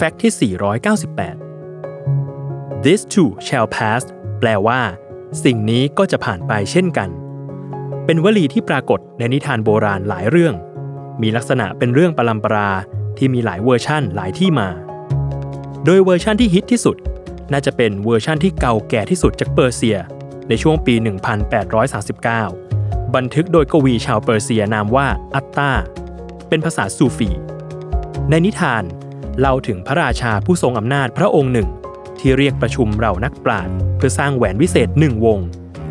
Fact ที่ 498 this too shall pass แปลว่า สิ่งนี้ก็จะผ่านไปเช่นกัน เป็นวลีที่ปรากฏในนิทานโบราณหลายเรื่อง มีลักษณะเป็นเรื่องปรัมปราที่มีหลายเวอร์ชั่นหลายที่มา โดยเวอร์ชั่นที่ฮิตที่สุด น่าจะเป็นเวอร์ชั่นที่เก่าแก่ที่สุดจากเปอร์เซีย ในช่วงปี 1839 บันทึกโดยกวีชาวเปอร์เซียนามว่าอัตตา เป็นภาษาซูฟี ในนิทาน เล่าถึงพระราชาผู้ทรงอำนาจพระองค์หนึ่ง ที่เรียกประชุมเหล่านักปราชญ์เพื่อสร้างแหวนวิเศษหนึ่งวง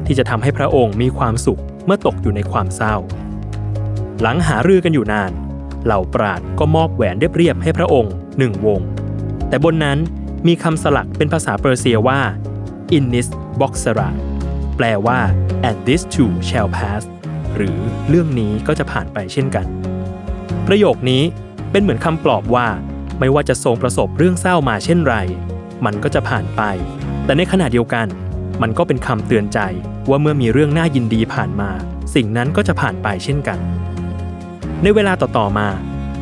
ที่จะทำให้พระองค์มีความสุขเมื่อตกอยู่ในความเศร้า หลังหารือกันอยู่นาน เหล่าปราชญ์ก็มอบแหวนเรียบๆให้พระองค์หนึ่งวง แต่บนนั้นมีคำสลักเป็นภาษาเปอร์เซียว่า innis boxera แปลว่า and this too shall pass หรือเรื่องนี้ก็จะผ่านไปเช่นกัน ประโยคนี้เป็นเหมือนคำปลอบว่า ไม่ว่าจะทรงประสบเรื่องเศร้ามาเช่นไร มันก็จะผ่านไป แต่ในขณะเดียวกัน มันก็เป็นคำเตือนใจว่าเมื่อมีเรื่องน่ายินดีผ่านมา สิ่งนั้นก็จะผ่านไปเช่นกัน ในเวลาต่อๆมา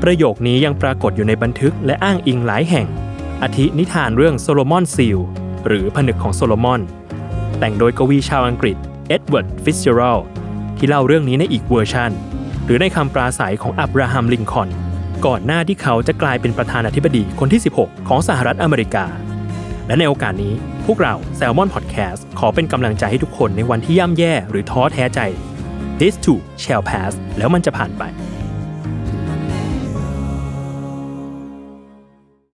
ประโยคนี้ยังปรากฏอยู่ในบันทึกและอ้างอิงหลายแห่ง อาทินิทานเรื่องโซโลมอนซีลหรือผนึกของโซโลมอน แต่งโดยกวีชาวอังกฤษเอ็ดเวิร์ดฟิตซ์เจอรัลด์ที่เล่าเรื่องนี้ในอีกเวอร์ชันหรือในคำปราศัยของอับราฮัมลิงคอน ก่อนหน้าที่เขาจะกลายเป็นประธานาธิบดีคนที่ 16 ของสหรัฐอเมริกา และในโอกาสนี้พวกเรา Salmon Podcast ขอเป็นกำลังใจให้ทุกคนในวันที่ย่ำแย่หรือท้อแท้ใจ This too shall pass แล้วมันจะผ่านไป